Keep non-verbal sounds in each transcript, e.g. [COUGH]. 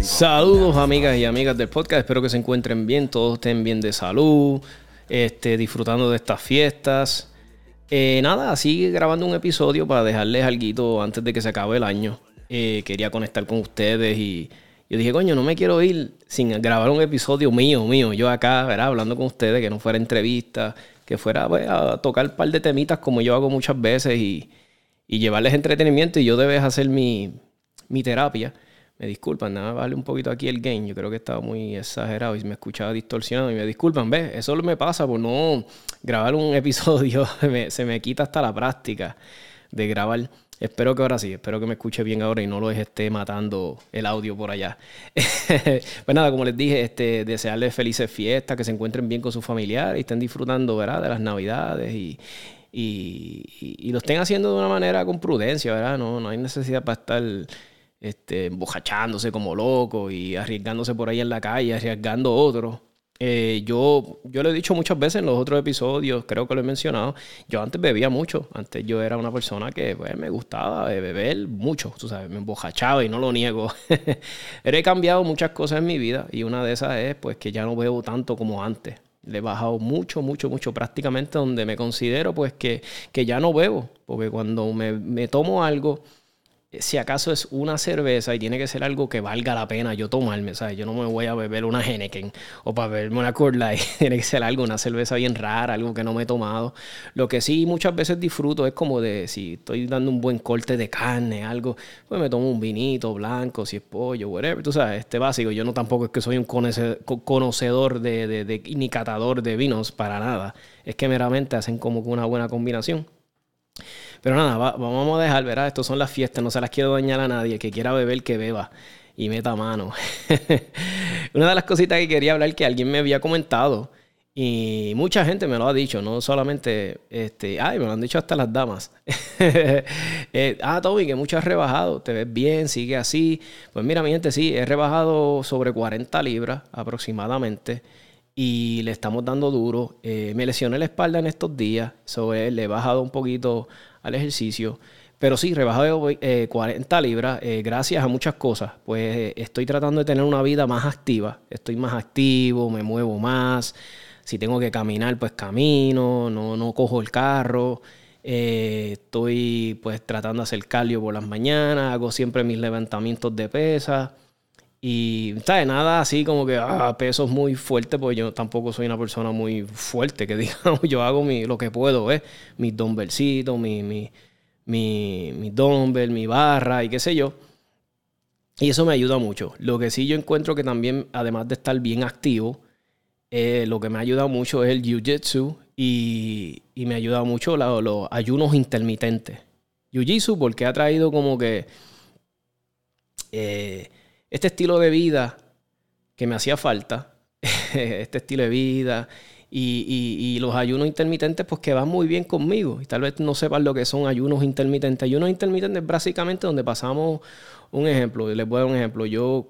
Saludos amigas y amigas del podcast, espero que se encuentren bien, todos estén bien de salud, este, disfrutando de estas fiestas. Eh, nada, así grabando un episodio para dejarles algo antes de que se acabe el año. Eh, quería conectar con ustedes y yo dije, coño, no me quiero ir sin grabar un episodio mío, mío, yo acá, ¿verdad? Hablando con ustedes, que no fuera entrevista, que fuera pues, a tocar un par de temitas como yo hago muchas veces y, llevarles entretenimiento y yo debes hacer mi, mi terapia. Me disculpan, nada, vale un poquito aquí el game. Yo creo que estaba muy exagerado y me escuchaba distorsionado. Y me disculpan, ¿ves? Eso me pasa por no grabar un [LAUGHS] episodio. se me quita hasta la práctica de grabar. Espero que ahora sí, espero que me escuche bien ahora y no lo esté matando el audio por allá. [LAUGHS] pues nada, como les dije, este, desearles felices fiestas, que se encuentren bien con sus familiares y estén disfrutando ¿verdad? de las navidades y, y, lo estén haciendo de una manera con prudencia, ¿verdad? No, no hay necesidad para estar este, embojachándose como loco y arriesgándose por ahí en la calle, arriesgando otros. Eh, yo, yo lo he dicho muchas veces en los otros episodios, creo que lo he mencionado. Yo antes bebía mucho. Antes yo era una persona que pues, me gustaba beber mucho. Tú sabes, me embojachaba y no lo niego. [LAUGHS] He cambiado muchas cosas en mi vida y una de esas es pues que ya no bebo tanto como antes. Le he bajado mucho, mucho, mucho, prácticamente donde me considero pues que, que ya no bebo. Porque cuando me, me tomo algo si acaso es una cerveza y tiene que ser algo que valga la pena yo tomarme, ¿sabes? Yo no me voy a beber una Henneken o para beberme una Coors Light. [LAUGHS] tiene que ser algo, una cerveza bien rara, algo que no me he tomado. Lo que sí muchas veces disfruto es como de si estoy dando un buen corte de carne, algo, pues me tomo un vinito blanco, si es pollo, whatever. Tú sabes, este básico. Yo no tampoco es que soy un conocedor de, de ni catador de vinos, para nada. Es que meramente hacen como una buena combinación. Pero nada, vamos a dejar, ¿verdad? Estos son las fiestas, no se las quiero dañar a nadie. El que quiera beber, que beba y meta mano. [LAUGHS] Una de las cositas que quería hablar que alguien me había comentado y mucha gente me lo ha dicho, no solamente, este, ay, me lo han dicho hasta las damas. [LAUGHS] Eh, ah, Toby, que mucho has rebajado, te ves bien, sigue así. Pues mira, mi gente, sí, he rebajado sobre 40 libras aproximadamente y le estamos dando duro. Eh, me lesioné la espalda en estos días, sobre le he bajado un poquito al ejercicio. Pero sí, rebajado eh, 40 libras eh, gracias a muchas cosas. Pues eh, estoy tratando de tener una vida más activa. Estoy más activo, me muevo más. Si tengo que caminar, pues camino, no, no cojo el carro. estoy pues tratando de hacer cardio por las mañanas, hago siempre mis levantamientos de pesas. Y, ¿sabes? Nada así como que ah, pesos muy fuertes, porque yo tampoco soy una persona muy fuerte, que [LAUGHS] digamos, yo hago mi, lo que puedo, ¿eh? Mis dumbbellcitos, mi, mi, mi, mi dumbbell, mi barra y qué sé yo. Y eso me ayuda mucho. Lo que sí yo encuentro que también, además de estar bien activo, eh, lo que me ha ayudado mucho es el jiu-jitsu y, y, me ha ayudado mucho los ayunos intermitentes. Jiu-jitsu porque ha traído como que... Eh, este estilo de vida que me hacía falta, [LAUGHS] este estilo de vida y, los ayunos intermitentes, pues que van muy bien conmigo. Y tal vez no sepan lo que son ayunos intermitentes. Ayunos intermitentes básicamente donde pasamos un ejemplo, les voy a dar un ejemplo. Yo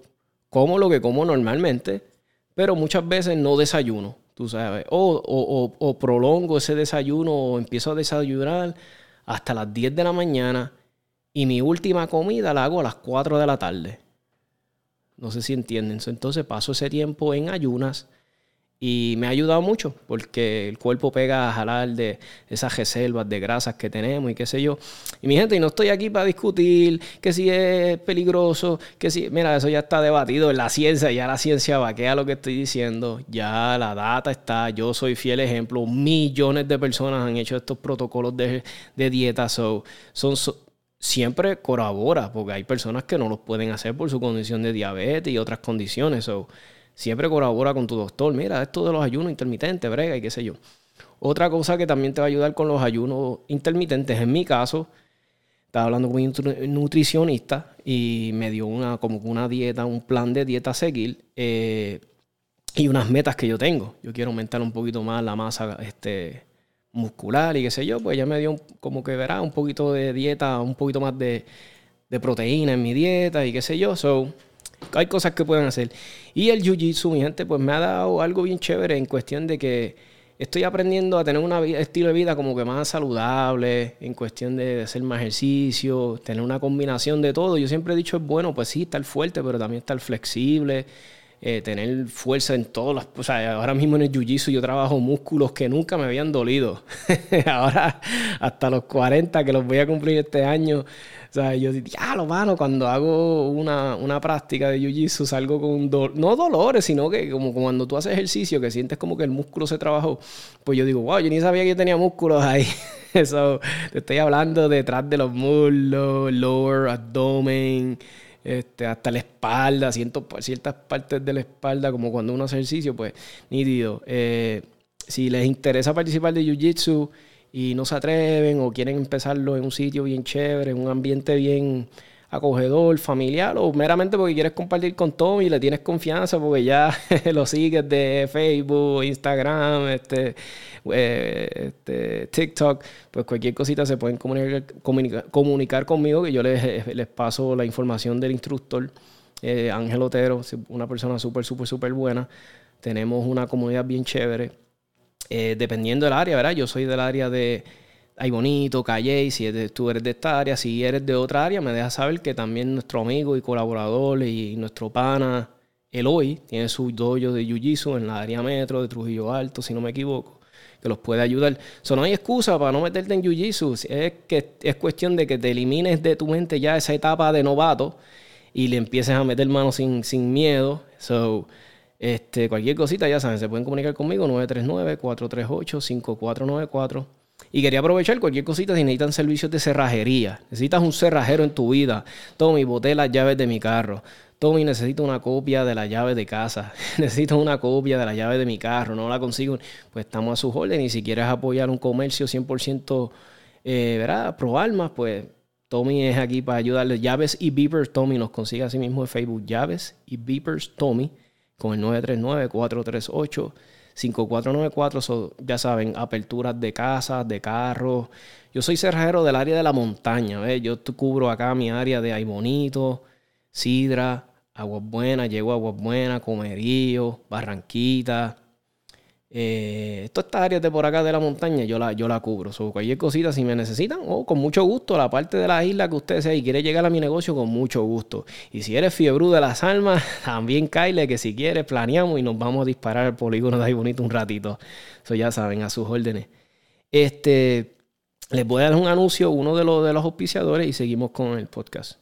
como lo que como normalmente, pero muchas veces no desayuno, tú sabes. O, o prolongo ese desayuno o empiezo a desayunar hasta las 10 de la mañana y mi última comida la hago a las 4 de la tarde. No sé si entienden. Entonces paso ese tiempo en ayunas y me ha ayudado mucho porque el cuerpo pega a jalar de esas reservas de grasas que tenemos y qué sé yo. Y mi gente, y no estoy aquí para discutir que si es peligroso, que si, mira, eso ya está debatido en la ciencia, ya la ciencia vaquea lo que estoy diciendo, ya la data está, yo soy fiel ejemplo, millones de personas han hecho estos protocolos de, de dieta, son, son siempre colabora, porque hay personas que no los pueden hacer por su condición de diabetes y otras condiciones. So, siempre colabora con tu doctor. Mira, esto de los ayunos intermitentes, brega y qué sé yo. Otra cosa que también te va a ayudar con los ayunos intermitentes, en mi caso, estaba hablando con un nutricionista y me dio una, como una dieta, un plan de dieta a seguir eh, y unas metas que yo tengo. Yo quiero aumentar un poquito más la masa este, muscular y qué sé yo, pues ya me dio como que verá un poquito de dieta, un poquito más de, de proteína en mi dieta y qué sé yo. So, hay cosas que pueden hacer. Y el jiu-jitsu, mi gente, pues me ha dado algo bien chévere en cuestión de que estoy aprendiendo a tener un estilo de vida como que más saludable, en cuestión de hacer más ejercicio, tener una combinación de todo. Yo siempre he dicho, es bueno, pues sí, estar fuerte, pero también estar flexible. Eh, tener fuerza en todas las... O sea, ahora mismo en el jiu-jitsu yo trabajo músculos que nunca me habían dolido. [LAUGHS] ahora, hasta los 40 que los voy a cumplir este año. O sea, yo digo, ya, lo mano, cuando hago una, una práctica de jiu-jitsu salgo con... no dolores, sino que como cuando tú haces ejercicio, que sientes como que el músculo se trabajó. Pues yo digo, wow, yo ni sabía que yo tenía músculos ahí. [LAUGHS] Eso, te estoy hablando detrás de los muslos, lower, abdomen este, hasta la espalda, siento ciertas partes de la espalda, como cuando uno hace ejercicio, pues nítido. Eh, si les interesa participar de Jiu-Jitsu y no se atreven o quieren empezarlo en un sitio bien chévere, en un ambiente bien acogedor, familiar, o meramente porque quieres compartir con Tommy y le tienes confianza porque ya [LAUGHS] lo sigues de Facebook, Instagram, este, eh, este, TikTok, pues cualquier cosita se pueden comunicar, comunicar, conmigo que yo les, paso la información del instructor. Eh, Ángel Otero, una persona súper, súper, súper buena. Tenemos una comunidad bien chévere. Eh, dependiendo del área, ¿verdad? Yo soy del área de hay bonito, Calle, si tú eres de esta área, si eres de otra área, me dejas saber que también nuestro amigo y colaborador y nuestro pana Eloy tiene su dojo de Jiu-Jitsu en la área metro de Trujillo Alto, si no me equivoco, que los puede ayudar. So, no hay excusa para no meterte en Jiu-Jitsu, es, que, es cuestión de que te elimines de tu mente ya esa etapa de novato y le empieces a meter manos sin, sin miedo. So, este, cualquier cosita, ya saben, se pueden comunicar conmigo 939-438-5494. Y quería aprovechar cualquier cosita si necesitan servicios de cerrajería. Necesitas un cerrajero en tu vida. Tommy, boté las llaves de mi carro. Tommy, necesito una copia de la llave de casa. [LAUGHS] necesito una copia de la llave de mi carro. No la consigo. Pues estamos a sus órdenes. Y si quieres apoyar un comercio 100%, eh, ¿verdad? Pro almas, pues Tommy es aquí para ayudarles. Llaves y Beepers Tommy nos consigue así mismo en Facebook. Llaves y Beepers Tommy con el 939 438 5494, ya saben, aperturas de casas, de carros. Yo soy cerrajero del área de la montaña, ¿ves? Yo cubro acá mi área de Aybonito, Sidra, Aguas Buenas, llego a Aguas Buenas, Comerío, Barranquita, eh, todas estas áreas de por acá de la montaña yo la, yo la cubro. So, cualquier cosita, si me necesitan, o con mucho gusto, la parte de la isla que usted sea y quiere llegar a mi negocio, con mucho gusto. Y si eres fiebre de las almas, [LAUGHS] también caile que si quieres, planeamos y nos vamos a disparar el polígono de ahí bonito un ratito. Eso ya saben, a sus órdenes. Este, les voy a dar un anuncio, uno de los, de los auspiciadores, y seguimos con el podcast.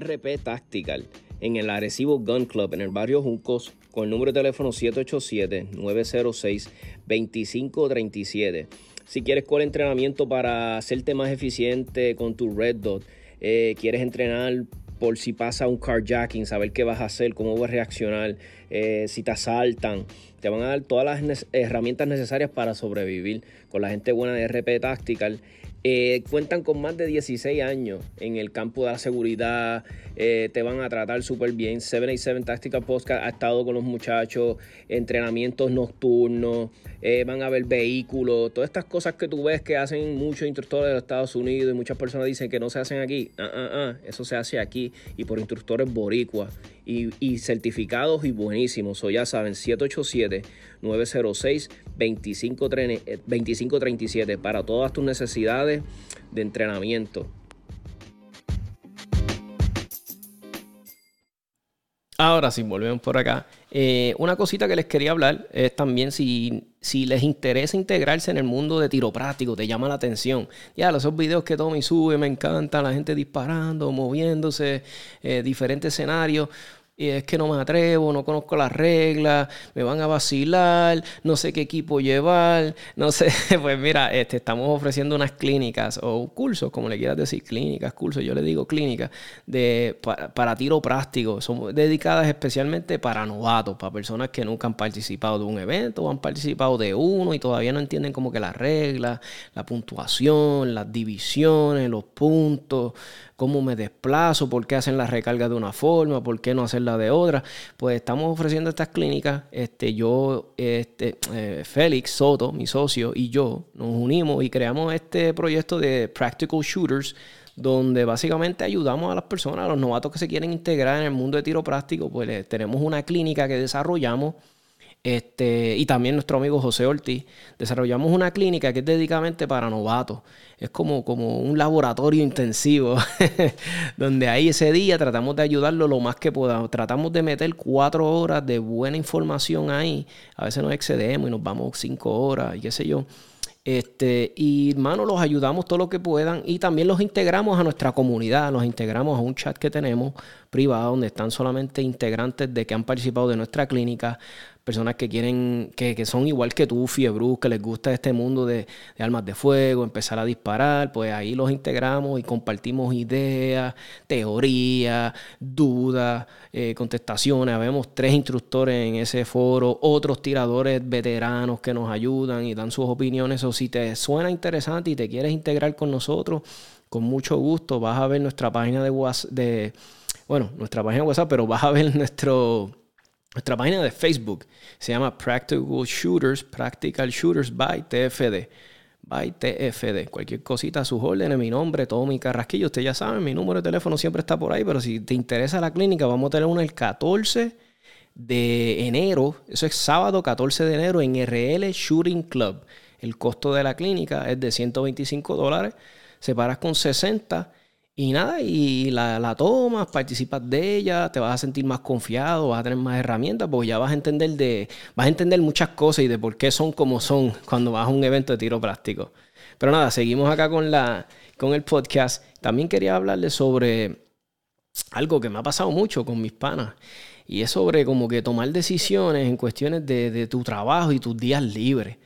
RP Tactical en el Arecibo Gun Club en el barrio Juncos con el número de teléfono 787-906-2537. Si quieres con entrenamiento para hacerte más eficiente con tu Red Dot, eh, quieres entrenar por si pasa un carjacking, saber qué vas a hacer, cómo vas a reaccionar, eh, si te asaltan, te van a dar todas las herramientas necesarias para sobrevivir con la gente buena de RP Tactical. Eh, cuentan con más de 16 años en el campo de la seguridad, eh, te van a tratar súper bien. 787 Tactical Podcast ha estado con los muchachos, entrenamientos nocturnos, eh, van a ver vehículos, todas estas cosas que tú ves que hacen muchos instructores de los Estados Unidos y muchas personas dicen que no se hacen aquí. Ah, ah, ah, eso se hace aquí y por instructores boricuas y, certificados y buenísimos. O ya saben, 787-906-2537 para todas tus necesidades de entrenamiento. Ahora sí, volvemos por acá. Eh, una cosita que les quería hablar es también si, si les interesa integrarse en el mundo de tiro práctico, te llama la atención. Ya, esos videos que Tommy sube me encantan, la gente disparando, moviéndose, eh, diferentes escenarios y es que no me atrevo, no conozco las reglas, me van a vacilar, no sé qué equipo llevar, no sé, [LAUGHS] pues mira, este, estamos ofreciendo unas clínicas o cursos, como le quieras decir, clínicas, cursos, yo le digo clínicas, de, para, tiro práctico, son dedicadas especialmente para novatos, para personas que nunca han participado de un evento o han participado de uno y todavía no entienden como que las reglas, la puntuación, las divisiones, los puntos, cómo me desplazo, por qué hacen la recarga de una forma, por qué no hacerla de otra. Pues estamos ofreciendo estas clínicas. Este, yo, este, eh, Félix Soto, mi socio, y yo nos unimos y creamos este proyecto de Practical Shooters donde básicamente ayudamos a las personas, a los novatos que se quieren integrar en el mundo de tiro práctico, pues tenemos una clínica que desarrollamos este, y también nuestro amigo José Ortiz, desarrollamos una clínica que es dedicadamente para novatos. Es como, como un laboratorio intensivo, [LAUGHS] donde ahí ese día tratamos de ayudarlo lo más que podamos. Tratamos de meter cuatro horas de buena información ahí. A veces nos excedemos y nos vamos cinco horas y qué sé yo. Este, y hermano, los ayudamos todo lo que puedan y también los integramos a nuestra comunidad, los integramos a un chat que tenemos privado donde están solamente integrantes de que han participado de nuestra clínica, personas que quieren, que, son igual que tú, fiebrus, que les gusta este mundo de, de, armas de fuego, empezar a disparar, pues ahí los integramos y compartimos ideas, teorías, dudas, eh, contestaciones. Habemos tres instructores en ese foro, otros tiradores veteranos que nos ayudan y dan sus opiniones. O si te suena interesante y te quieres integrar con nosotros, con mucho gusto vas a ver nuestra página de WhatsApp, de, bueno, nuestra página de WhatsApp, pero vas a ver [LAUGHS] nuestro nuestra página de Facebook se llama Practical Shooters, Practical Shooters by TFD. By TFD. Cualquier cosita a sus órdenes, mi nombre, todo mi carrasquillo. Ustedes ya saben, mi número de teléfono siempre está por ahí, pero si te interesa la clínica, vamos a tener una el 14 de enero. Eso es sábado 14 de enero en RL Shooting Club. El costo de la clínica es de 125 dólares. Separas con 60 y nada, y la, la, tomas, participas de ella, te vas a sentir más confiado, vas a tener más herramientas, porque ya vas a entender de, vas a entender muchas cosas y de por qué son como son cuando vas a un evento de tiro práctico. Pero nada, seguimos acá con la, con el podcast. También quería hablarles sobre algo que me ha pasado mucho con mis panas. Y es sobre como que tomar decisiones en cuestiones de, de tu trabajo y tus días libres.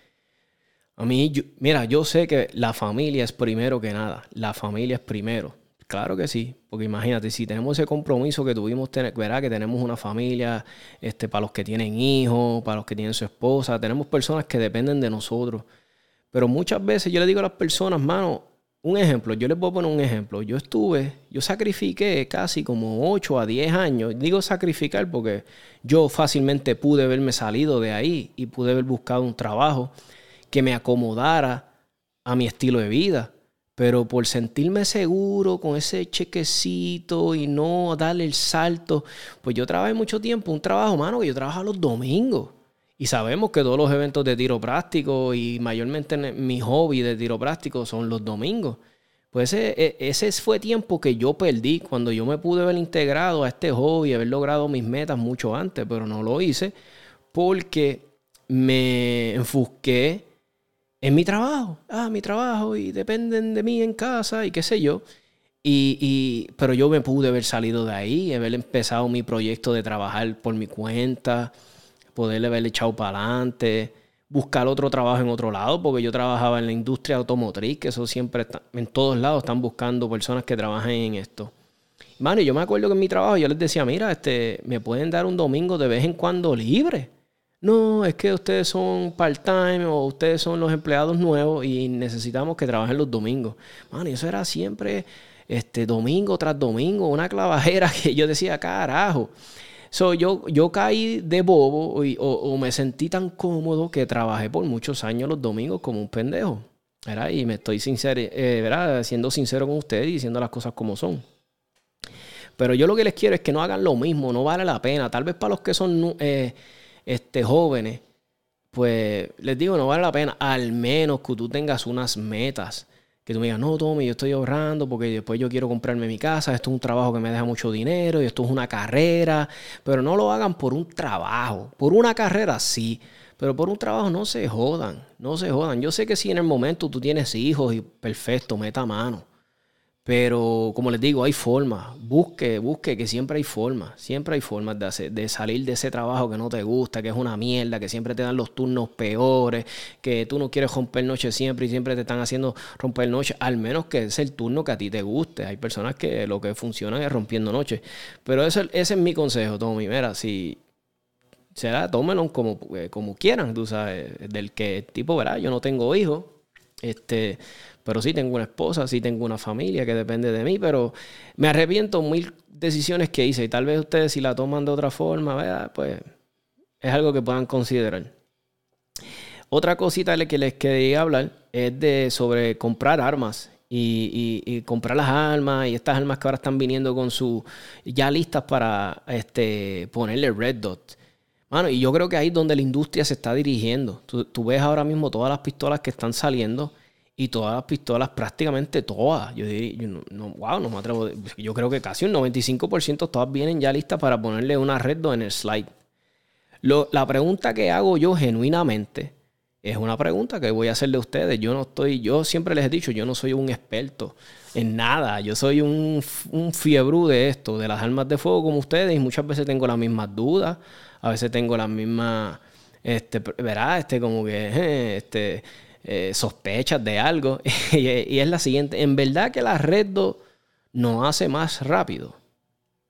A mí, mira, yo sé que la familia es primero que nada. La familia es primero. Claro que sí, porque imagínate, si tenemos ese compromiso que tuvimos, verá que tenemos una familia, este, para los que tienen hijos, para los que tienen su esposa, tenemos personas que dependen de nosotros. Pero muchas veces yo le digo a las personas, mano, un ejemplo, yo les voy a poner un ejemplo. Yo estuve, yo sacrifiqué casi como 8 a 10 años. Digo sacrificar porque yo fácilmente pude haberme salido de ahí y pude haber buscado un trabajo que me acomodara a mi estilo de vida. Pero por sentirme seguro con ese chequecito y no darle el salto, pues yo trabajé mucho tiempo, un trabajo, mano, que yo trabajo los domingos. Y sabemos que todos los eventos de tiro práctico y mayormente mi hobby de tiro práctico son los domingos. Pues ese, e, ese fue tiempo que yo perdí cuando yo me pude haber integrado a este hobby, haber logrado mis metas mucho antes, pero no lo hice porque me enfusqué en mi trabajo, ah, mi trabajo, y dependen de mí en casa y qué sé yo. Y, pero yo me pude haber salido de ahí, haber empezado mi proyecto de trabajar por mi cuenta, poderle haber echado para adelante, buscar otro trabajo en otro lado, porque yo trabajaba en la industria automotriz, que eso siempre está, en todos lados están buscando personas que trabajen en esto. Mano, yo me acuerdo que en mi trabajo yo les decía, mira, este, me pueden dar un domingo de vez en cuando libre no, es que ustedes son part-time o ustedes son los empleados nuevos y necesitamos que trabajen los domingos. Man, y eso era siempre este, domingo tras domingo, una clavajera [LAUGHS] que yo decía, carajo. So, yo, yo caí de bobo o, me sentí tan cómodo que trabajé por muchos años los domingos como un pendejo. Y me estoy sincero, eh, siendo sincero con ustedes y diciendo las cosas como son. Pero yo lo que les quiero es que no hagan lo mismo, no vale la pena. Tal vez para los que son eh, este, jóvenes, pues les digo, no vale la pena, al menos que tú tengas unas metas. Que tú me digas, no, Tommy, yo estoy ahorrando porque después yo quiero comprarme mi casa, esto es un trabajo que me deja mucho dinero y esto es una carrera, pero no lo hagan por un trabajo. Por una carrera sí, pero por un trabajo no se jodan, no se jodan. Yo sé que si en el momento tú tienes hijos y perfecto, meta mano. Pero como les digo, hay formas. Busque, busque, que siempre hay formas. Siempre hay formas de, salir de ese trabajo que no te gusta, que es una mierda, que siempre te dan los turnos peores, que tú no quieres romper noche siempre y siempre te están haciendo romper noche, al menos que es el turno que a ti te guste. Hay personas que lo que funcionan es rompiendo noche. Pero ese es mi consejo, Tommy. Mira, si será, tómenlo como, eh, como quieran, tú sabes, del que tipo, ¿verdad? Yo no tengo hijos. Este, pero sí tengo una esposa, sí tengo una familia que depende de mí, pero me arrepiento mil decisiones que hice y tal vez ustedes si la toman de otra forma, ¿verdad? pues es algo que puedan considerar. Otra cosita que les quería hablar es de sobre comprar armas y, comprar las armas y estas armas que ahora están viniendo con su ya listas para este ponerle red dot. Mano, y yo creo que ahí es donde la industria se está dirigiendo. Tú, tú ves ahora mismo todas las pistolas que están saliendo y todas las pistolas, prácticamente todas, yo diría, no, no, wow, no me atrevo. Yo creo que casi un 95% todas vienen ya listas para ponerle una red en el slide. Lo, la pregunta que hago yo genuinamente es una pregunta que voy a hacerle a ustedes. Yo no estoy, yo siempre les he dicho, yo no soy un experto en nada. Yo soy un, un fiebrú de esto, de las armas de fuego como ustedes, y muchas veces tengo las mismas dudas, a veces tengo las mismas, este, verá, este, como que, eh, este eh, sospechas de algo. [LAUGHS] y, es la siguiente, en verdad que la Red 2 nos hace más rápido.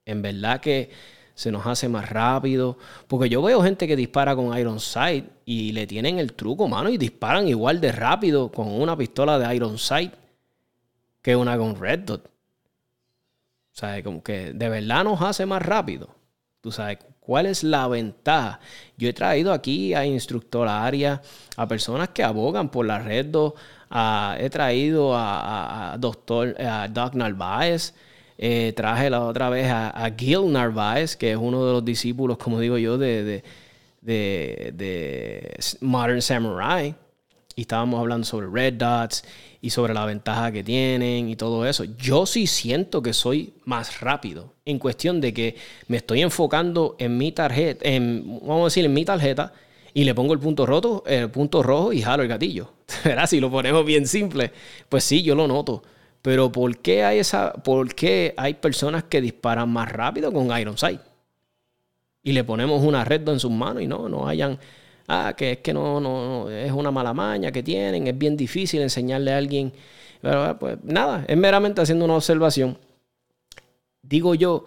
En verdad que se nos hace más rápido. Porque yo veo gente que dispara con Iron Sight y le tienen el truco, mano, y disparan igual de rápido con una pistola de Iron Sight que una con Red Dot. O sea, como que de verdad nos hace más rápido. Tú sabes, ¿cuál es la ventaja? Yo he traído aquí a instructorarias, a personas que abogan por la red 2, ah, he traído a, doctor, a Doc Narváez, eh, traje la otra vez a, Gil Narváez, que es uno de los discípulos, como digo yo, de, de, de, de Modern Samurai y estábamos hablando sobre red dots y sobre la ventaja que tienen y todo eso. Yo sí siento que soy más rápido en cuestión de que me estoy enfocando en mi tarjeta, en, vamos a decir, en mi tarjeta y le pongo el punto roto, el punto rojo y jalo el gatillo. [LAUGHS] Si lo ponemos bien simple, pues sí, yo lo noto. Pero ¿por qué hay esa, por qué hay personas que disparan más rápido con Iron Sight? Y le ponemos una red en sus manos y no, no hayan ah, que es que no, no, no, es una mala maña que tienen, es bien difícil enseñarle a alguien. Pero pues nada, es meramente haciendo una observación. Digo yo,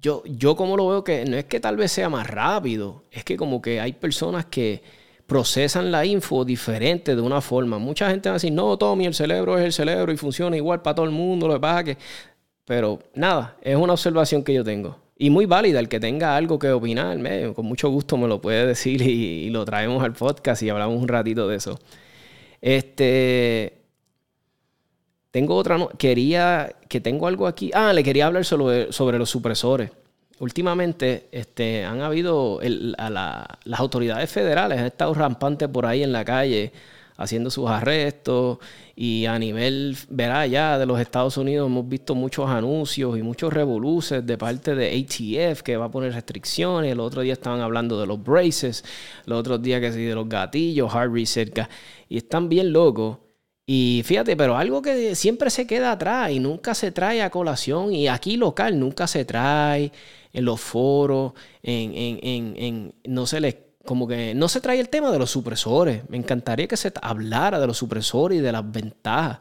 yo, yo como lo veo que no es que tal vez sea más rápido, es que como que hay personas que procesan la info diferente de una forma. Mucha gente va a decir, no, Tommy, el cerebro es el cerebro y funciona igual para todo el mundo, lo que pasa que... Pero nada, es una observación que yo tengo y muy válida. El que tenga algo que opinar, con mucho gusto me lo puede decir y, lo traemos al podcast y hablamos un ratito de eso. Este. Tengo otra. No, quería. Que tengo algo aquí. Ah, le quería hablar sobre, sobre los supresores. Últimamente este, han habido. A las autoridades federales han estado rampantes por ahí en la calle haciendo sus arrestos y a nivel, verá, ya de los Estados Unidos hemos visto muchos anuncios y muchos revoluces de parte de ATF que va a poner restricciones. El otro día estaban hablando de los braces, el otro día que sí de los gatillos, hard cerca y están bien locos. Y fíjate, pero algo que siempre se queda atrás y nunca se trae a colación, y aquí local nunca se trae, en los foros, en, en, en, en no se les como que no se trae el tema de los supresores. Me encantaría que se hablara de los supresores y de las ventajas,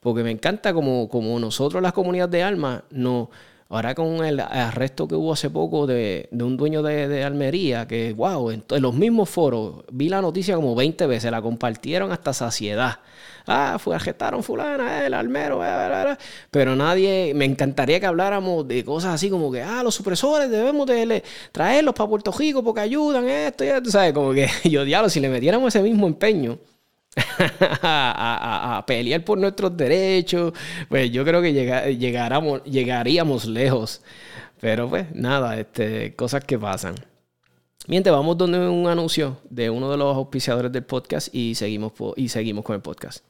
porque me encanta como, como nosotros las comunidades de alma no Ahora con el arresto que hubo hace poco de, un dueño de, Almería, que wow, en, los mismos foros, vi la noticia como 20 veces, la compartieron hasta saciedad. Ah, fue, arrestaron fulana, eh, el almero, eh, pero nadie, me encantaría que habláramos de cosas así como que, ah, los supresores debemos de traerlos para Puerto Rico porque ayudan esto, y esto, ¿sabes? Como que [LAUGHS] yo diablo, si le metiéramos ese mismo empeño [LAUGHS] a, pelear por nuestros derechos, pues yo creo que llegaríamos lejos. Pero pues nada, este, cosas que pasan. Mientras vamos donde un anuncio de uno de los auspiciadores del podcast y seguimos, y seguimos con el podcast.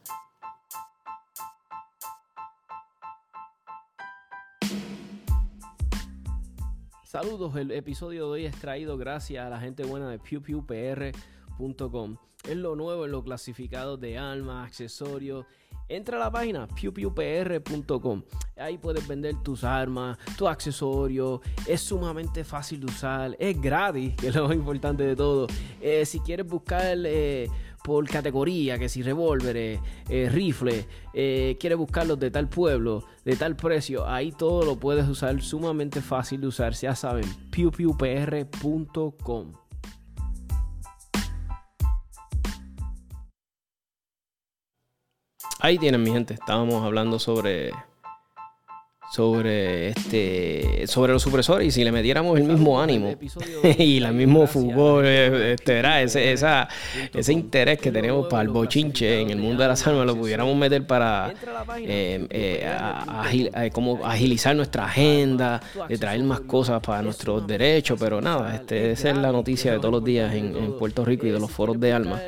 Saludos, el episodio de hoy es traído gracias a la gente buena de pewpewpr.com en lo nuevo, en lo clasificado de armas, accesorios. Entra a la página pewpewpr.com. Ahí puedes vender tus armas, tus accesorios. Es sumamente fácil de usar. Es gratis, que es lo más importante de todo. Eh, si quieres buscar eh, por categoría, que si revólveres, eh, rifles, quieres buscarlos de tal pueblo, de tal precio, ahí todo lo puedes usar. Sumamente fácil de usar. Ya saben, pewpewpr.com. Ahí tienen, mi gente. Estábamos hablando sobre sobre este sobre los supresores y si le metiéramos el mismo ánimo [LAUGHS] y el mismo fútbol este, ese, esa, ese interés que tenemos para el bochinche en el mundo de las almas lo pudiéramos meter para eh, eh, como agilizar nuestra agenda de traer más cosas para nuestros derechos pero nada este, esa es la noticia de todos los días en, en Puerto Rico y de los foros de alma.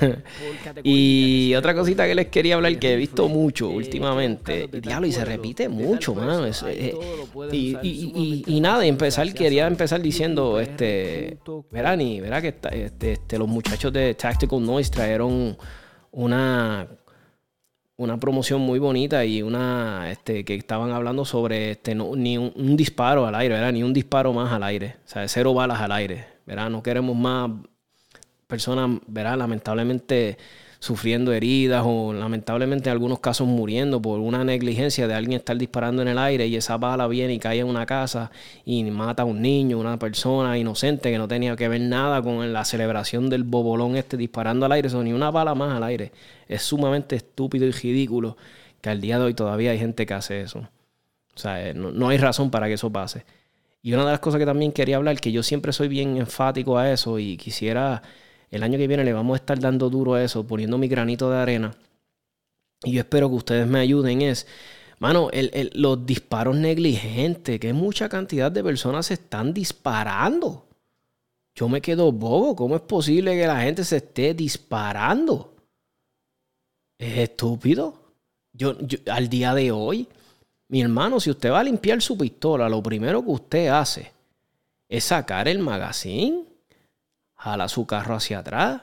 [LAUGHS] y otra cosita que les quería hablar que he visto mucho últimamente y diablo y se repite mucho eh, y, nada, empezar, quería empezar diciendo, este, verán, y verá que este, este, los muchachos de Tactical Noise trajeron una una promoción muy bonita y una este, que estaban hablando sobre este, ni un, disparo al aire, ¿verdad? Ni un disparo más al aire. O sea, cero balas al aire. ¿verdad? No queremos más personas, ¿verdad? Lamentablemente sufriendo heridas o lamentablemente en algunos casos muriendo por una negligencia de alguien estar disparando en el aire y esa bala viene y cae en una casa y mata a un niño, una persona inocente que no tenía que ver nada con la celebración del bobolón este disparando al aire, eso ni una bala más al aire. Es sumamente estúpido y ridículo que al día de hoy todavía hay gente que hace eso. O sea, eh, no, no hay razón para que eso pase. Y una de las cosas que también quería hablar, que yo siempre soy bien enfático a eso y quisiera el año que viene le vamos a estar dando duro a eso, poniendo mi granito de arena. Y yo espero que ustedes me ayuden. Es, mano, los disparos negligentes, que mucha cantidad de personas se están disparando. Yo me quedo bobo. ¿Cómo es posible que la gente se esté disparando? Es estúpido. Yo, al día de hoy, mi hermano, si usted va a limpiar su pistola, lo primero que usted hace es sacar el magazine jala su carro hacia atrás,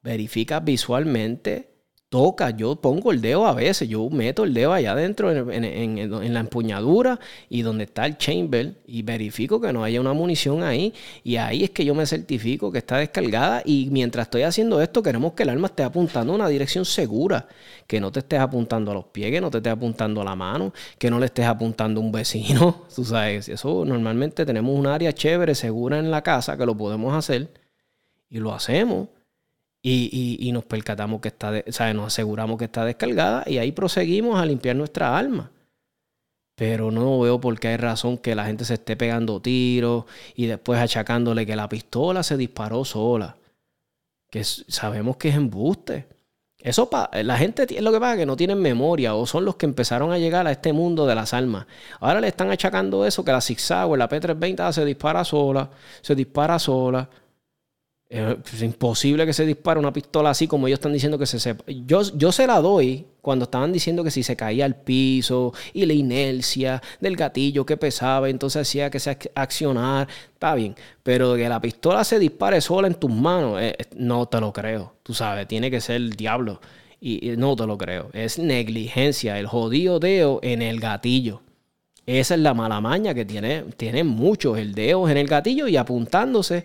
verifica visualmente, toca, yo pongo el dedo a veces, yo meto el dedo allá adentro en, la empuñadura y donde está el chamber y verifico que no haya una munición ahí y ahí es que yo me certifico que está descargada y mientras estoy haciendo esto queremos que el arma esté apuntando a una dirección segura, que no te estés apuntando a los pies, que no te estés apuntando a la mano, que no le estés apuntando a un vecino, [LAUGHS] tú sabes, eso normalmente tenemos un área chévere, segura en la casa que lo podemos hacer y lo hacemos. Y, nos percatamos que está, nos aseguramos que está descargada y ahí proseguimos a limpiar nuestra alma. Pero no veo por qué hay razón que la gente se esté pegando tiros y después achacándole que la pistola se disparó sola. Que sabemos que es embuste. Eso la gente lo que pasa que no tienen memoria o son los que empezaron a llegar a este mundo de las almas. Ahora le están achacando eso que la Zigzag o la P320 se dispara sola, se dispara sola. Es imposible que se dispare una pistola así como ellos están diciendo que se sepa. Yo, yo se la doy cuando estaban diciendo que si se caía al piso y la inercia del gatillo que pesaba, entonces hacía que se accionar. Está bien, pero que la pistola se dispare sola en tus manos, eh, no te lo creo. Tú sabes, tiene que ser el diablo. Y, no te lo creo. Es negligencia, el jodido dedo en el gatillo. Esa es la mala maña que tiene, tienen muchos, el dedo en el gatillo y apuntándose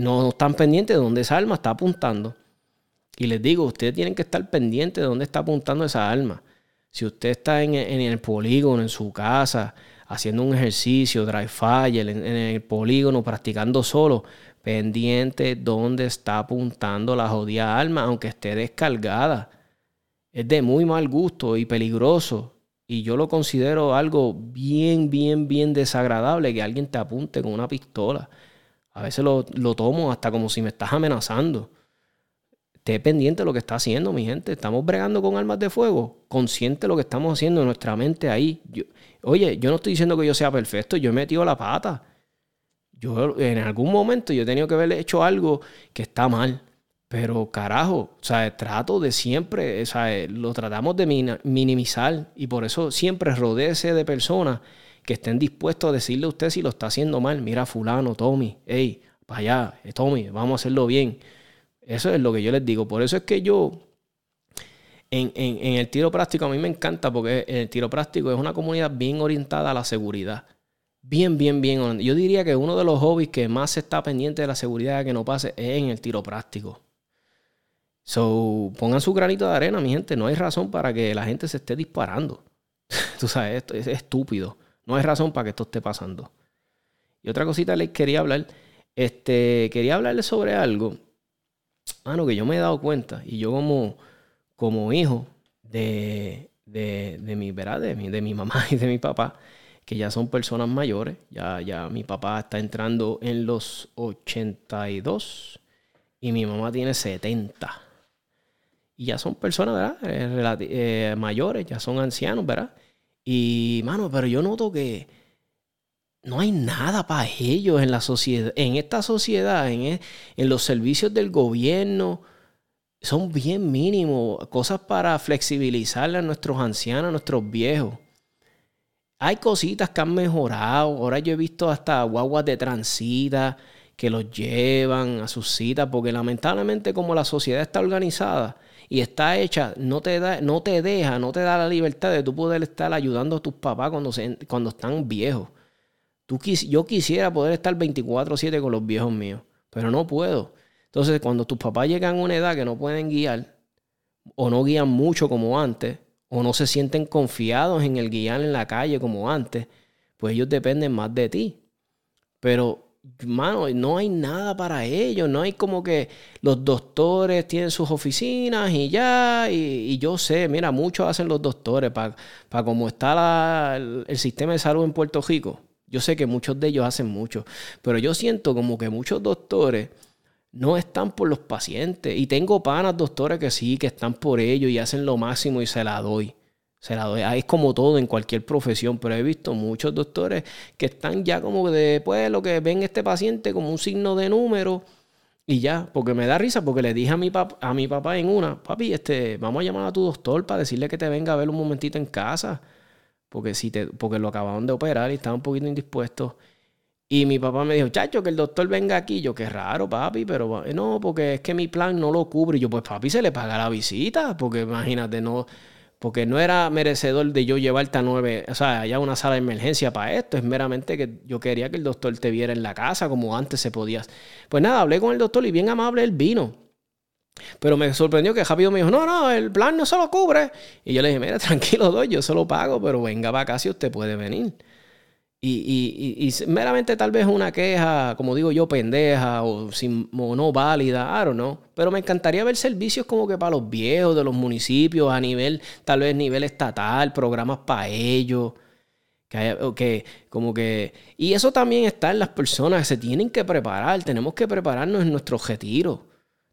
no están pendientes de dónde esa alma está apuntando. Y les digo, ustedes tienen que estar pendientes de dónde está apuntando esa alma. Si usted está en, el polígono, en su casa, haciendo un ejercicio, dry fire, en, el polígono, practicando solo, pendiente dónde está apuntando la jodida alma, aunque esté descargada. Es de muy mal gusto y peligroso. Y yo lo considero algo bien, bien, bien desagradable que alguien te apunte con una pistola. A veces lo, tomo hasta como si me estás amenazando. Esté pendiente de lo que está haciendo, mi gente. Estamos bregando con armas de fuego. Consciente de lo que estamos haciendo en nuestra mente ahí. oye, yo no estoy diciendo que yo sea perfecto. Yo he metido la pata. Yo en algún momento yo he tenido que haber hecho algo que está mal. Pero carajo, sea, trato de siempre, o sea, lo tratamos de minimizar y por eso siempre rodece de personas que estén dispuestos a decirle a usted si lo está haciendo mal. Mira, fulano, Tommy, hey, para allá, eh, Tommy, vamos a hacerlo bien. Eso es lo que yo les digo. Por eso es que yo, en, el tiro práctico, a mí me encanta porque el tiro práctico es una comunidad bien orientada a la seguridad. Bien, bien, bien. Yo diría que uno de los hobbies que más se está pendiente de la seguridad que no pase es en el tiro práctico. So, pongan su granito de arena, mi gente. No hay razón para que la gente se esté disparando. [LAUGHS] Tú sabes, esto es estúpido. No hay razón para que esto esté pasando. Y otra cosita les quería hablar. Este, quería hablarles sobre algo. Mano, que yo me he dado cuenta. Y yo como, como hijo de, de, de mi, ¿verdad? De, mi, de mi mamá [LAUGHS] y de mi papá, que ya son personas mayores. Ya, ya mi papá está entrando en los 82 y mi mamá tiene 70. Y ya son personas, ¿verdad? Eh, mayores, ya son ancianos, ¿verdad? Y, mano, pero yo noto que no hay nada para ellos en la sociedad, en esta sociedad, en, e, en los servicios del gobierno. Son bien mínimos, cosas para flexibilizarle a nuestros ancianos, a nuestros viejos. Hay cositas que han mejorado. Ahora yo he visto hasta guaguas de transita que los llevan a sus citas, porque lamentablemente como la sociedad está organizada, y está hecha, no te, da, no te deja, no te da la libertad de tú poder estar ayudando a tus papás cuando, se, cuando están viejos. Tú, yo quisiera poder estar 24/7 con los viejos míos, pero no puedo. Entonces, cuando tus papás llegan a una edad que no pueden guiar, o no guían mucho como antes, o no se sienten confiados en el guiar en la calle como antes, pues ellos dependen más de ti. Pero mano, no hay nada para ellos, no hay como que los doctores tienen sus oficinas y ya, y, yo sé, mira, muchos hacen los doctores para para cómo está el, sistema de salud en Puerto Rico. Yo sé que muchos de ellos hacen mucho, pero yo siento como que muchos doctores no están por los pacientes. Y tengo panas doctores que sí, que están por ellos y hacen lo máximo y se la doy. Se la doy. Es como todo en cualquier profesión, pero he visto muchos doctores que están ya como después lo que ven este paciente como un signo de número y ya, porque me da risa, porque le dije a mi, papá, a mi papá en una, papi, este, vamos a llamar a tu doctor para decirle que te venga a ver un momentito en casa, porque, si te, porque lo acababan de operar y estaba un poquito indispuesto. Y mi papá me dijo, chacho, que el doctor venga aquí. Yo, qué raro, papi, pero no, porque es que mi plan no lo cubre. Y yo, pues papi, se le paga la visita, porque imagínate, no porque no era merecedor de yo llevarte a nueve, o sea, allá una sala de emergencia para esto, es meramente que yo quería que el doctor te viera en la casa como antes se podía. Pues nada, hablé con el doctor y bien amable él vino. Pero me sorprendió que rápido me dijo, no, no, el plan no se lo cubre. Y yo le dije, mira, [LAUGHS] tranquilo, doy, yo se lo pago, pero venga para acá si usted puede venir. Y, y, y, meramente tal vez una queja, como digo yo, pendeja o, sin, no válida, I don't know. Pero me encantaría ver servicios como que para los viejos de los municipios a nivel, tal vez nivel estatal, programas para ellos. Que, que como que... Y eso también está en las personas, se tienen que preparar, tenemos que prepararnos en nuestro objetivo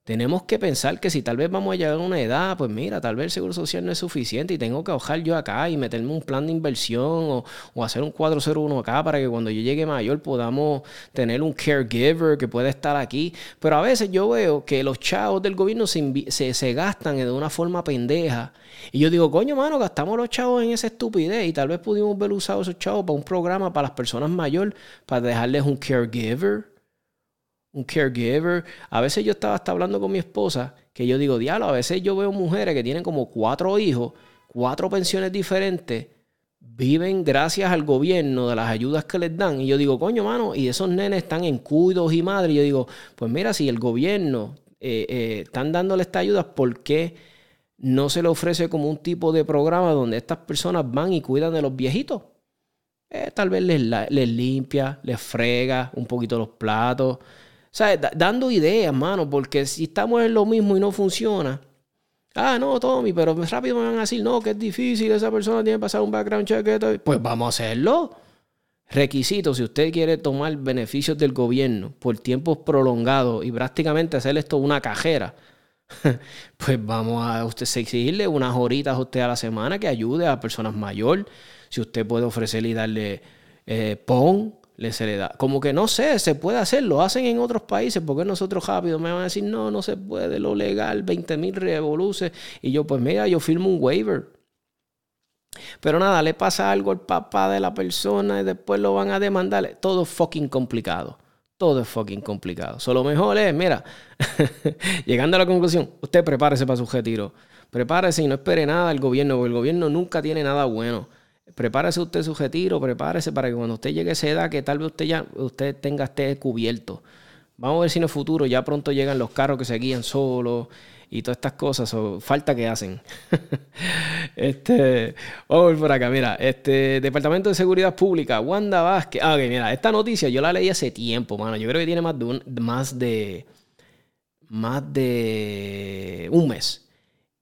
tenemos que pensar que si tal vez vamos a llegar a una edad, pues mira, tal vez el seguro social no es suficiente y tengo que ahogar yo acá y meterme un plan de inversión o, o, hacer un 401 acá para que cuando yo llegue mayor podamos tener un caregiver que pueda estar aquí. Pero a veces yo veo que los chavos del gobierno se, se, se gastan de una forma pendeja. Y yo digo, coño, mano, gastamos los chavos en esa estupidez y tal vez pudimos haber usado esos chavos para un programa para las personas mayores, para dejarles un caregiver un caregiver. A veces yo estaba hasta hablando con mi esposa que yo digo, diablo, a veces yo veo mujeres que tienen como cuatro hijos, cuatro pensiones diferentes, viven gracias al gobierno de las ayudas que les dan. Y yo digo, coño, mano, y esos nenes están en cuidos y madre. Y yo digo, pues mira, si el gobierno eh, eh, están dándole estas ayudas, ¿por qué no se le ofrece como un tipo de programa donde estas personas van y cuidan de los viejitos? Eh, tal vez les, les limpia, les frega un poquito los platos sea, dando ideas, mano, porque si estamos en lo mismo y no funciona. Ah, no, Tommy, pero rápido me van a decir, no, que es difícil, esa persona tiene que pasar un background check. Pues vamos a hacerlo. Requisito, si usted quiere tomar beneficios del gobierno por tiempos prolongados y prácticamente hacer esto una cajera, [LAUGHS] pues vamos a usted exigirle unas horitas a usted a la semana que ayude a personas mayores. Si usted puede ofrecerle y darle eh, PON, se da. Como que no sé, se puede hacer, lo hacen en otros países, porque nosotros rápido me van a decir, no, no se puede, lo legal, 20 mil. Y yo, pues mira, yo firmo un waiver. Pero nada, le pasa algo al papá de la persona y después lo van a demandar. Todo es fucking complicado. Todo es fucking complicado. Solo mejor es, mira, [LAUGHS] llegando a la conclusión, usted prepárese para su retiro. Prepárese y no espere nada del gobierno, porque el gobierno nunca tiene nada bueno prepárese usted su retiro, prepárese para que cuando usted llegue a esa edad que tal vez usted ya usted tenga esté cubierto. Vamos a ver si en el futuro ya pronto llegan los carros que se guían solos y todas estas cosas. O falta que hacen. [LAUGHS] este, vamos a ver por acá. Mira, este Departamento de Seguridad Pública, Wanda Vázquez. Ah, ok, mira, esta noticia yo la leí hace tiempo, mano. Yo creo que tiene más de un, más de más de un mes.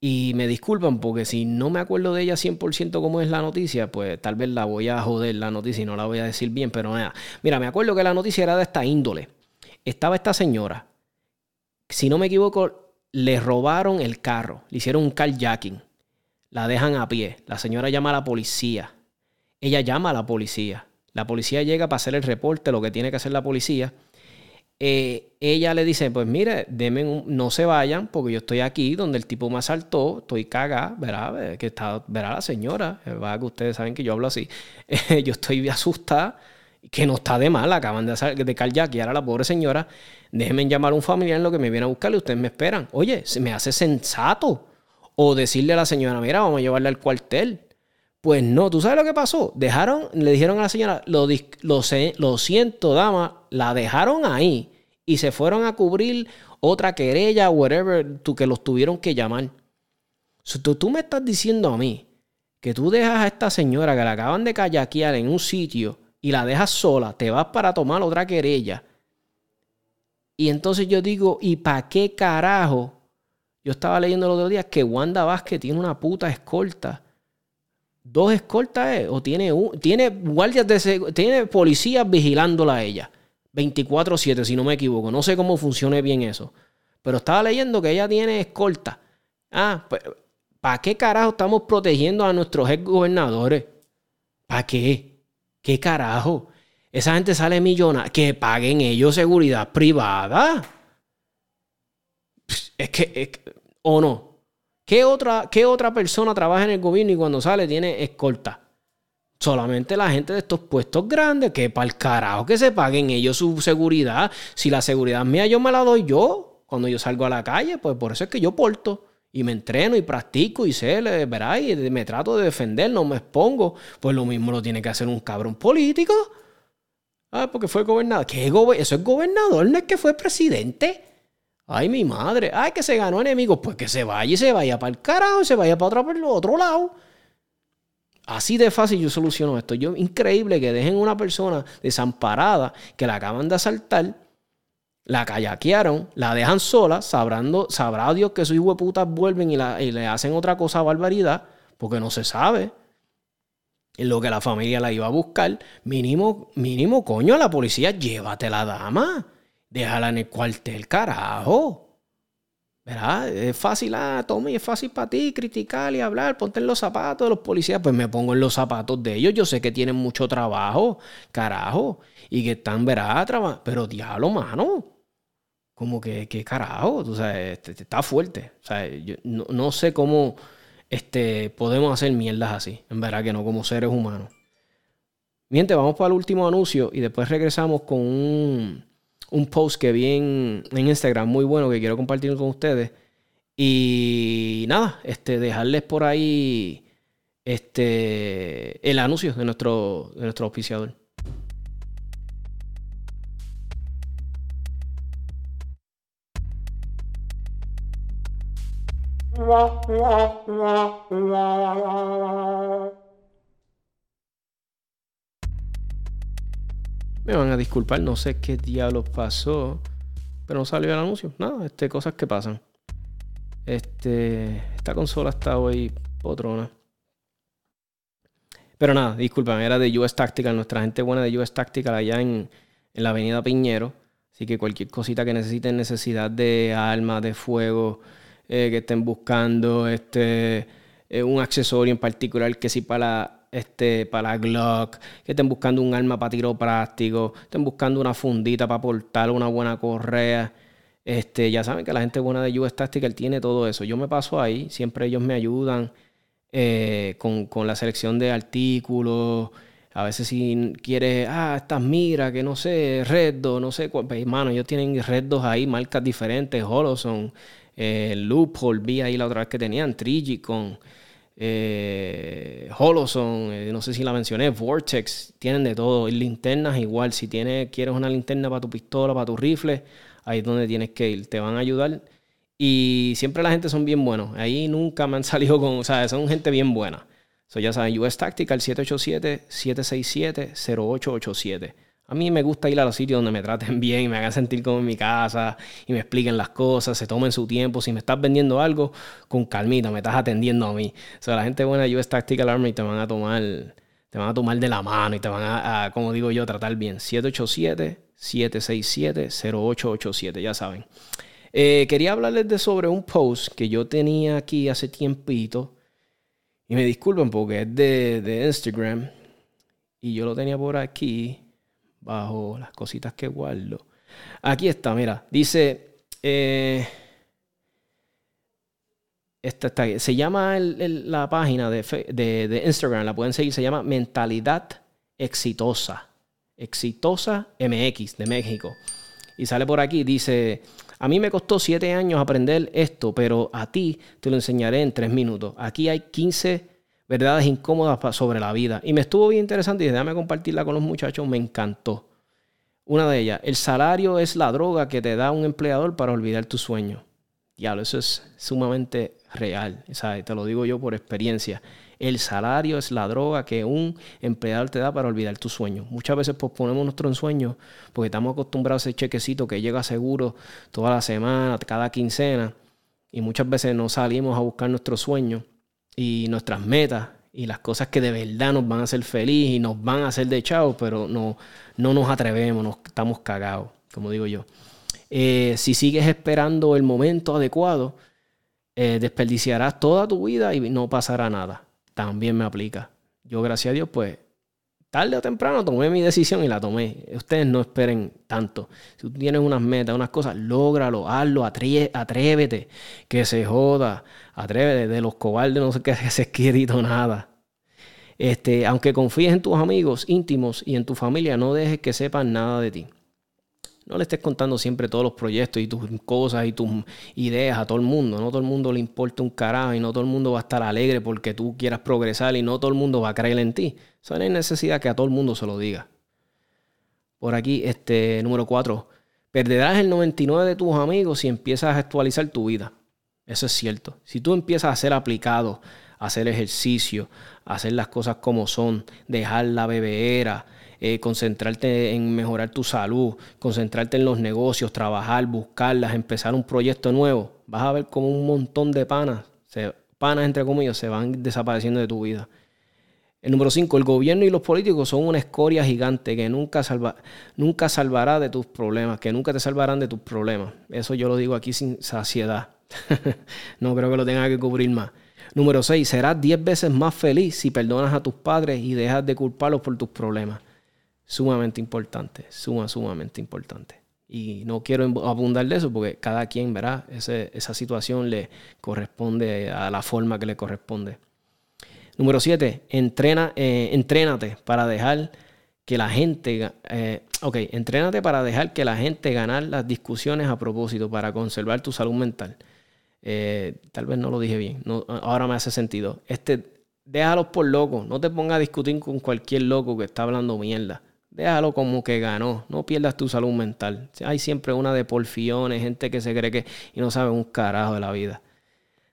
Y me disculpan porque si no me acuerdo de ella 100% cómo es la noticia, pues tal vez la voy a joder la noticia y no la voy a decir bien, pero nada. Mira, me acuerdo que la noticia era de esta índole. Estaba esta señora, si no me equivoco, le robaron el carro, le hicieron un carjacking, la dejan a pie, la señora llama a la policía, ella llama a la policía, la policía llega para hacer el reporte, lo que tiene que hacer la policía, eh, ella le dice, pues mire, no se vayan porque yo estoy aquí donde el tipo me asaltó, estoy cagada, verá, que está, verá la señora, va que ustedes saben que yo hablo así, [LAUGHS] yo estoy asustada, que no está de mal, acaban de, de ahora la pobre señora, déjenme llamar a un familiar en lo que me viene a buscarle, ustedes me esperan. Oye, se me hace sensato. O decirle a la señora, mira, vamos a llevarle al cuartel. Pues no, ¿tú sabes lo que pasó? Dejaron, le dijeron a la señora, lo, lo, siento, dama, la dejaron ahí y se fueron a cubrir otra querella, whatever, tú, que los tuvieron que llamar. tú, tú me estás diciendo a mí que tú dejas a esta señora que la acaban de kayakear en un sitio y la dejas sola, te vas para tomar otra querella. Y entonces yo digo, ¿y para qué carajo? Yo estaba leyendo los otro días que Wanda Vázquez tiene una puta escolta dos escoltas eh, o tiene un, tiene guardias de tiene policías vigilándola a ella 24/7 si no me equivoco, no sé cómo funcione bien eso, pero estaba leyendo que ella tiene escolta. Ah, pues ¿para qué carajo estamos protegiendo a nuestros ex gobernadores? ¿Para qué? ¿Qué carajo? Esa gente sale millona que paguen ellos seguridad privada. Es que, es que o no, ¿Qué otra, ¿Qué otra persona trabaja en el gobierno y cuando sale tiene escolta? Solamente la gente de estos puestos grandes, que para el carajo que se paguen ellos su seguridad. Si la seguridad mía yo me la doy yo cuando yo salgo a la calle, pues por eso es que yo porto y me entreno y practico y sé, verá, y me trato de defender, no me expongo. Pues lo mismo lo tiene que hacer un cabrón político. Ah, porque fue gobernador. ¿Qué Eso es gobernador, no es que fue presidente. Ay, mi madre. Ay, que se ganó enemigos. Pues que se vaya y se vaya para el carajo y se vaya para otro, otro lado. Así de fácil yo soluciono esto. Yo, increíble que dejen una persona desamparada que la acaban de asaltar, la callaquearon, la dejan sola, sabrando, sabrá Dios que sus putas vuelven y, y, le hacen otra cosa barbaridad, porque no se sabe. En lo que la familia la iba a buscar, mínimo, mínimo, coño, la policía, llévate la dama. Déjala en el cuartel, carajo. ¿Verdad? Es fácil, ah, Tommy, es fácil para ti criticar y hablar, ponte en los zapatos de los policías. Pues me pongo en los zapatos de ellos. Yo sé que tienen mucho trabajo, carajo, y que están, verá, pero diablo, mano. Como que, ¿qué carajo, tú sabes, este, este, está fuerte. O sea, yo no, sé cómo este, podemos hacer mierdas así. En verdad que no, como seres humanos. Miente, vamos para el último anuncio y después regresamos con un un post que vi en, Instagram muy bueno que quiero compartir con ustedes. Y nada, este, dejarles por ahí este, el anuncio de nuestro, de nuestro auspiciador. [LAUGHS] Me van a disculpar, no sé qué diablos pasó. Pero no salió el anuncio. Nada, este, cosas que pasan. Este, esta consola está hoy potrona. Pero nada, disculpen, era de US Tactical, nuestra gente buena de US Tactical allá en, la avenida Piñero. Así que cualquier cosita que necesiten, necesidad de armas, de fuego, eh, que estén buscando, este, eh, un accesorio en particular que sí para este, para Glock, que estén buscando un arma para tiro práctico, estén buscando una fundita para portar una buena correa. Este, ya saben que la gente buena de US Tactical tiene todo eso. Yo me paso ahí, siempre ellos me ayudan eh, con, la selección de artículos. A veces si quieres, ah, estas mira, que no sé, Reddo, no sé cuál. Pues, ellos tienen Reddos ahí, marcas diferentes, Holoson, eh, Loophole, vi ahí la otra vez que tenían, Trigicon eh, Holoson, eh, no sé si la mencioné, Vortex, tienen de todo. Linternas igual, si tienes, quieres una linterna para tu pistola, para tu rifle, ahí es donde tienes que ir, te van a ayudar. Y siempre la gente son bien buenos. Ahí nunca me han [LAUGHS] salido con, o sea, son gente bien buena. So, ya saben, US Tactical 787-767-0887. A mí me gusta ir a los sitios donde me traten [LAUGHS] bien me hagan sentir como en mi casa y me expliquen las cosas, se tomen su tiempo. Si me estás vendiendo algo, con calmita, me estás atendiendo a mí. O sea, la gente buena de US Tactical Army te van a tomar, te van a tomar de la mano y te van a, como digo yo, tratar bien. 787-767-0887, ya saben. Eh, quería hablarles de sobre un post que yo tenía aquí hace tiempito. Y me disculpen porque es de, de Instagram. Y yo lo tenía por aquí bajo las cositas que guardo. Aquí está, mira, dice, eh, esta está, se llama la página de, de, Instagram, la pueden seguir, se llama Mentalidad Exitosa. Exitosa MX de México. Y sale por aquí, dice, a mí me costó siete años aprender esto, pero a ti te lo enseñaré en tres minutos. Aquí hay 15 verdades incómodas sobre la vida. Y me estuvo bien interesante y déjame compartirla con los muchachos, me encantó. Una de ellas, el salario es la droga que te da un empleador para olvidar tu sueño. Diablo, eso es sumamente real. Te lo digo yo por experiencia. El salario es la droga que un empleador te da para olvidar tu sueño. Muchas veces posponemos nuestro ensueño porque estamos acostumbrados a ese chequecito que llega seguro toda la semana, cada quincena. Y muchas veces no salimos a buscar nuestro sueño y nuestras metas y las cosas que de verdad nos van a hacer feliz y nos van a hacer de chao, pero no, no nos atrevemos, nos estamos cagados, como digo yo. Eh, si sigues esperando el momento adecuado, eh, desperdiciarás toda tu vida y no pasará nada. También me aplica. Yo, gracias a Dios, pues tarde o temprano tomé mi decisión y la tomé. Ustedes no esperen tanto. Si tú tienes unas metas, unas cosas, lógralo, hazlo, atrévete, que se joda, atrévete. De los cobardes no sé qué se [LAUGHS] escrito nada. Este, aunque confíes en tus amigos íntimos y en tu familia, no dejes que sepan nada de ti. No le estés contando siempre todos los proyectos y tus cosas y tus ideas a todo el mundo. No todo el mundo le importa un carajo y no todo el mundo va a estar alegre porque tú quieras progresar y no todo el mundo va a creer en ti. Eso no hay necesidad que a todo el mundo se lo diga. Por aquí, este número 4. Perderás el 99 de tus amigos si empiezas a actualizar tu vida. Eso es cierto. Si tú empiezas a ser aplicado, a hacer ejercicio, a hacer las cosas como son, dejar la bebeera, eh, concentrarte en mejorar tu salud, concentrarte en los negocios, trabajar, buscarlas, empezar un proyecto nuevo, vas a ver como un montón de panas, panas entre comillas, se van desapareciendo de tu vida. El número 5, el gobierno y los políticos son una escoria gigante que nunca, salva, nunca salvará de tus problemas, que nunca te salvarán de tus problemas. Eso yo lo digo aquí sin saciedad. [LAUGHS] no creo que lo tenga que cubrir más. Número 6, serás 10 veces más feliz si perdonas a tus padres y dejas de culparlos por tus problemas sumamente importante, suma, sumamente importante. Y no quiero abundar de eso porque cada quien verá, esa situación le corresponde a la forma que le corresponde. Número 7, entrena, eh, entrénate para dejar que la gente, eh, ok, entrénate para dejar que la gente ganar las discusiones a propósito, para conservar tu salud mental. Eh, tal vez no lo dije bien, ahora me hace sentido. Este, déjalos por locos, no te pongas a discutir con cualquier loco que está hablando mierda déjalo como que ganó. No pierdas tu salud mental. Hay siempre una de porfiones, gente que se cree que y no sabe un carajo de la vida.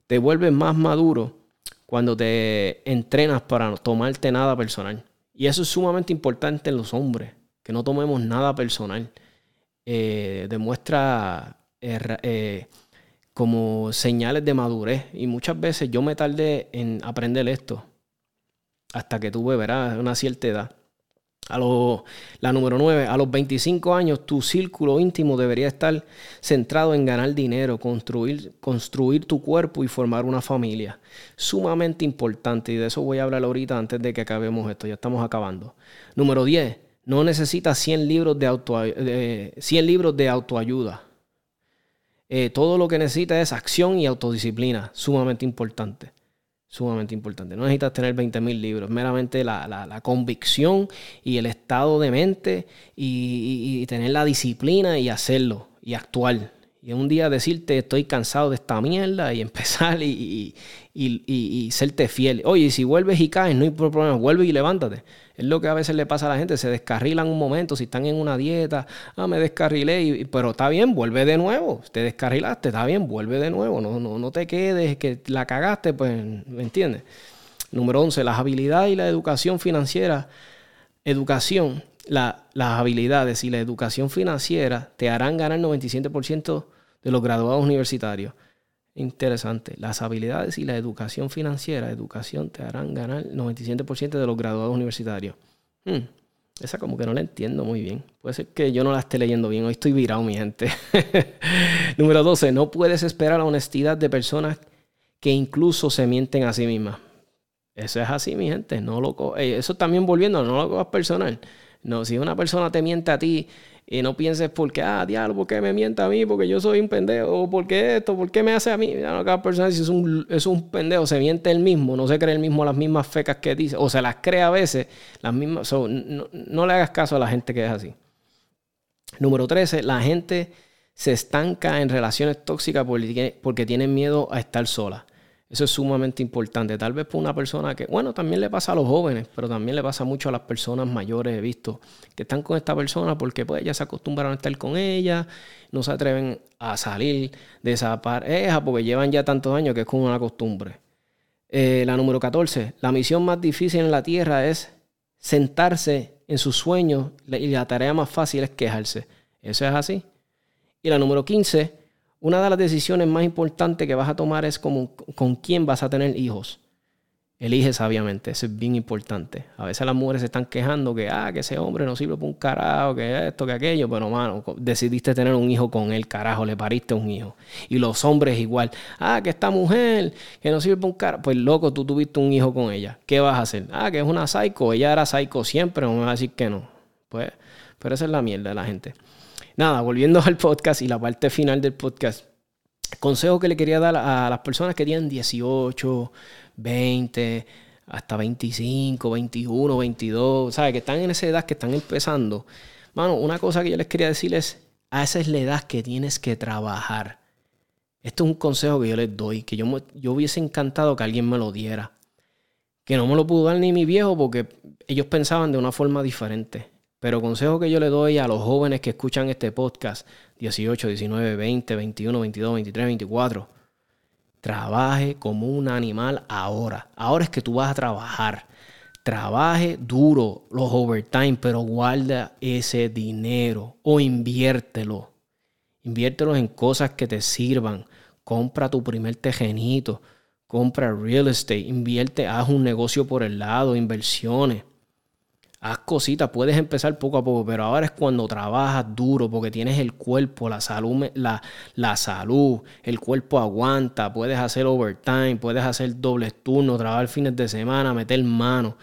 Te vuelves más maduro cuando te entrenas para no tomarte nada personal. Y eso es sumamente importante en los hombres, que no tomemos nada personal. Eh, demuestra eh, como señales de madurez. Y muchas veces yo me tardé en aprender esto. Hasta que tuve, verás, una cierta edad. A la número 9, a los 25 años tu círculo íntimo debería estar centrado en ganar dinero, construir, construir tu cuerpo y formar una familia. Sumamente importante y de eso voy a hablar ahorita antes de que acabemos esto, ya estamos acabando. Número 10, no necesitas 100 libros de, auto, 100 libros de autoayuda. Eh, todo lo que necesitas es acción y autodisciplina, sumamente importante sumamente importante. No necesitas tener 20.000 libros, meramente la, convicción y el estado de mente y, tener la disciplina y hacerlo y actuar. Y un día decirte estoy cansado de esta mierda y [LAUGHS] empezar y, y, serte fiel. Oye, si vuelves y caes, no hay problema, vuelve y levántate. Es lo que a veces le pasa a la gente, se descarrilan un momento, si están en una dieta, ah, me descarrilé, pero está bien, vuelve de nuevo. Te descarrilaste, está bien, vuelve de nuevo. No, no, no te quedes, que la cagaste, pues, ¿me entiendes? Número 11, las habilidades y la educación financiera. Educación las habilidades y la educación financiera te harán ganar 97% de los graduados universitarios. Interesante. Las habilidades y la educación financiera, educación, te harán ganar 97% de los graduados universitarios. Hmm, esa como que no la entiendo muy bien. Puede ser que yo no la esté leyendo bien. Hoy estoy virado, mi gente. [LAUGHS] Número 12. No puedes esperar la honestidad de personas que incluso se mienten a sí mismas. Eso es así, mi gente. No lo eh, eso también volviendo, no lo cojas personal. No, si una persona te miente a ti y no pienses por qué, ah, diablo, ¿por qué me miente a mí? Porque yo soy un pendejo, por qué esto, por qué me hace a mí. No, cada persona si es un, es un pendejo, se miente él mismo, no se cree el mismo las mismas fecas que dice, o se las cree a veces, las mismas. no, no le hagas caso a la gente que es así. Número 13, la gente se estanca en relaciones tóxicas porque tienen miedo a estar sola. Eso es sumamente importante. Tal vez por una persona que, bueno, también le pasa a los jóvenes, pero también le pasa mucho a las personas mayores, he visto, que están con esta persona porque pues ya se acostumbraron a estar con ella, no se atreven a salir de esa pareja porque llevan ya tantos años que es como una costumbre. Eh, la número 14, la misión más difícil en la tierra es sentarse en sus sueños y la tarea más fácil es quejarse. Eso es así. Y la número 15, una de las decisiones más importantes que vas a tomar es con quién vas a tener hijos. Elige sabiamente, eso es bien importante. A veces las mujeres se están quejando que, ah, que ese hombre no sirve para un carajo, que esto, que aquello, pero mano, decidiste tener un hijo con él, carajo, le pariste un hijo. Y los hombres igual, ah, que esta mujer, que no sirve para un carajo, pues loco, tú tuviste un hijo con ella, ¿qué vas a hacer? Ah, que es una psycho, ella era psycho siempre, no me va a decir que no. Pues, pero esa es la mierda de la gente. Nada, volviendo al podcast y la parte final del podcast. Consejo que le quería dar a las personas que tienen 18, 20, hasta 25, 21, 22, ¿sabes? Que están en esa edad, que están empezando. Mano, una cosa que yo les quería decir es, a esa es la edad que tienes que trabajar. Esto es un consejo que yo les doy, que yo, yo hubiese encantado que alguien me lo diera. Que no me lo pudo dar ni mi viejo porque ellos pensaban de una forma diferente. Pero consejo que yo le doy a los jóvenes que escuchan este podcast, 18, 19, 20, 21, 22, 23, 24, trabaje como un animal ahora. Ahora es que tú vas a trabajar. Trabaje duro los overtime, pero guarda ese dinero o inviértelo. Inviértelo en cosas que te sirvan. Compra tu primer tejenito. Compra real estate. Invierte, haz un negocio por el lado, inversiones haz cositas, puedes empezar poco a poco, pero ahora es cuando trabajas duro porque tienes el cuerpo, la salud, la, la salud, el cuerpo aguanta, puedes hacer overtime, puedes hacer dobles turnos, trabajar fines de semana, meter mano.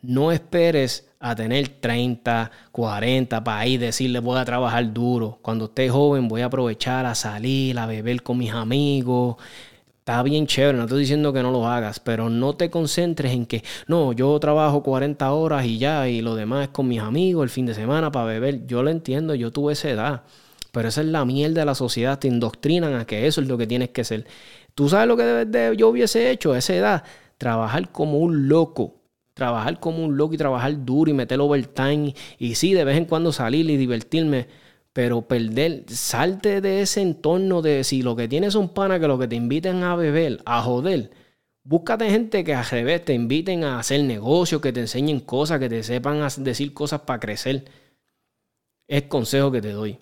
No esperes a tener 30, 40 para ahí decirle voy a trabajar duro. Cuando estés joven voy a aprovechar a salir, a beber con mis amigos, Está bien chévere, no estoy diciendo que no lo hagas, pero no te concentres en que, no, yo trabajo 40 horas y ya, y lo demás es con mis amigos el fin de semana para beber. Yo lo entiendo, yo tuve esa edad, pero esa es la miel de la sociedad, te indoctrinan a que eso es lo que tienes que ser. Tú sabes lo que de, yo hubiese hecho a esa edad, trabajar como un loco, trabajar como un loco y trabajar duro y meter overtime y sí, de vez en cuando salir y divertirme pero perder, salte de ese entorno de si lo que tienes son panas que lo que te inviten a beber, a joder. Búscate gente que al revés te inviten a hacer negocios, que te enseñen cosas, que te sepan decir cosas para crecer. Es consejo que te doy.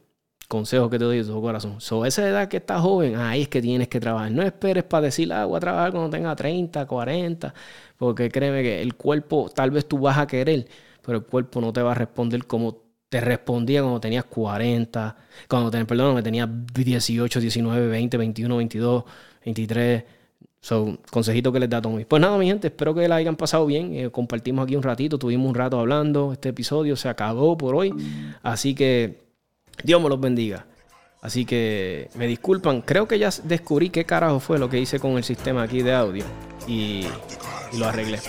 Consejo que te doy de todo corazón. Sobre esa edad que estás joven, ahí es que tienes que trabajar. No esperes para decir, ah, voy a trabajar cuando tenga 30, 40, porque créeme que el cuerpo, tal vez tú vas a querer, pero el cuerpo no te va a responder como te respondía cuando tenías 40, cuando tenías, perdón, me tenías 18, 19, 20, 21, 22, 23. So, consejito que les da Tommy. Pues nada, mi gente, espero que la hayan pasado bien. Eh, compartimos aquí un ratito, tuvimos un rato hablando. Este episodio se acabó por hoy. Así que Dios me los bendiga. Así que me disculpan, creo que ya descubrí qué carajo fue lo que hice con el sistema aquí de audio y lo arreglé.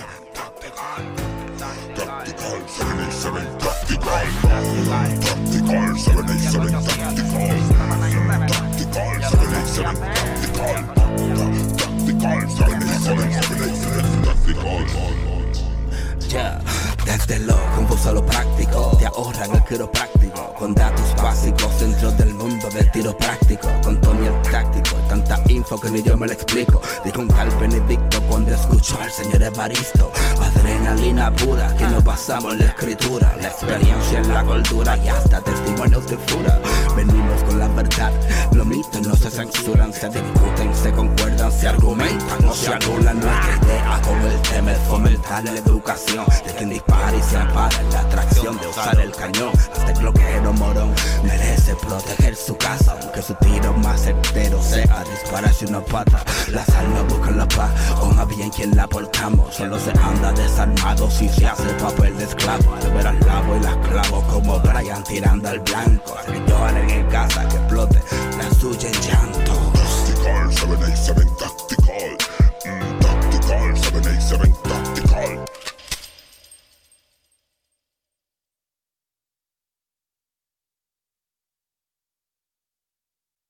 Tactical 787 Tactical Tactical 787 Tactical Tactical 787 Tactical Tactical 787 Tactical Yeah. Desde lo confuso a lo práctico, te ahorran el quiropráctico. Con datos básicos dentro del mundo del tiro práctico. Con Tony el táctico, tanta info que ni yo me lo explico. Dijo un tal Benedicto cuando escuchó al señor Evaristo. Adrenalina pura, que nos basamos en la escritura, la experiencia en la cultura y hasta testimonios de fura. Venimos la verdad, los mitos no se censuran, se discuten, se concuerdan, se argumentan, no se anulan. Nuestra idea con el tema es fomentar la educación de quien dispara y se ampara la atracción de usar el cañón. Hasta el bloqueo morón merece proteger su casa, aunque su tiro más certero sea dispararse una pata. Las almas buscan la paz, o más bien quien la portamos. Solo se anda desarmado si se hace papel de esclavo. Al ver al lavo y las clavo como Brian tirando al blanco. Yo en casa que explote la suya en llanto. Justicar 787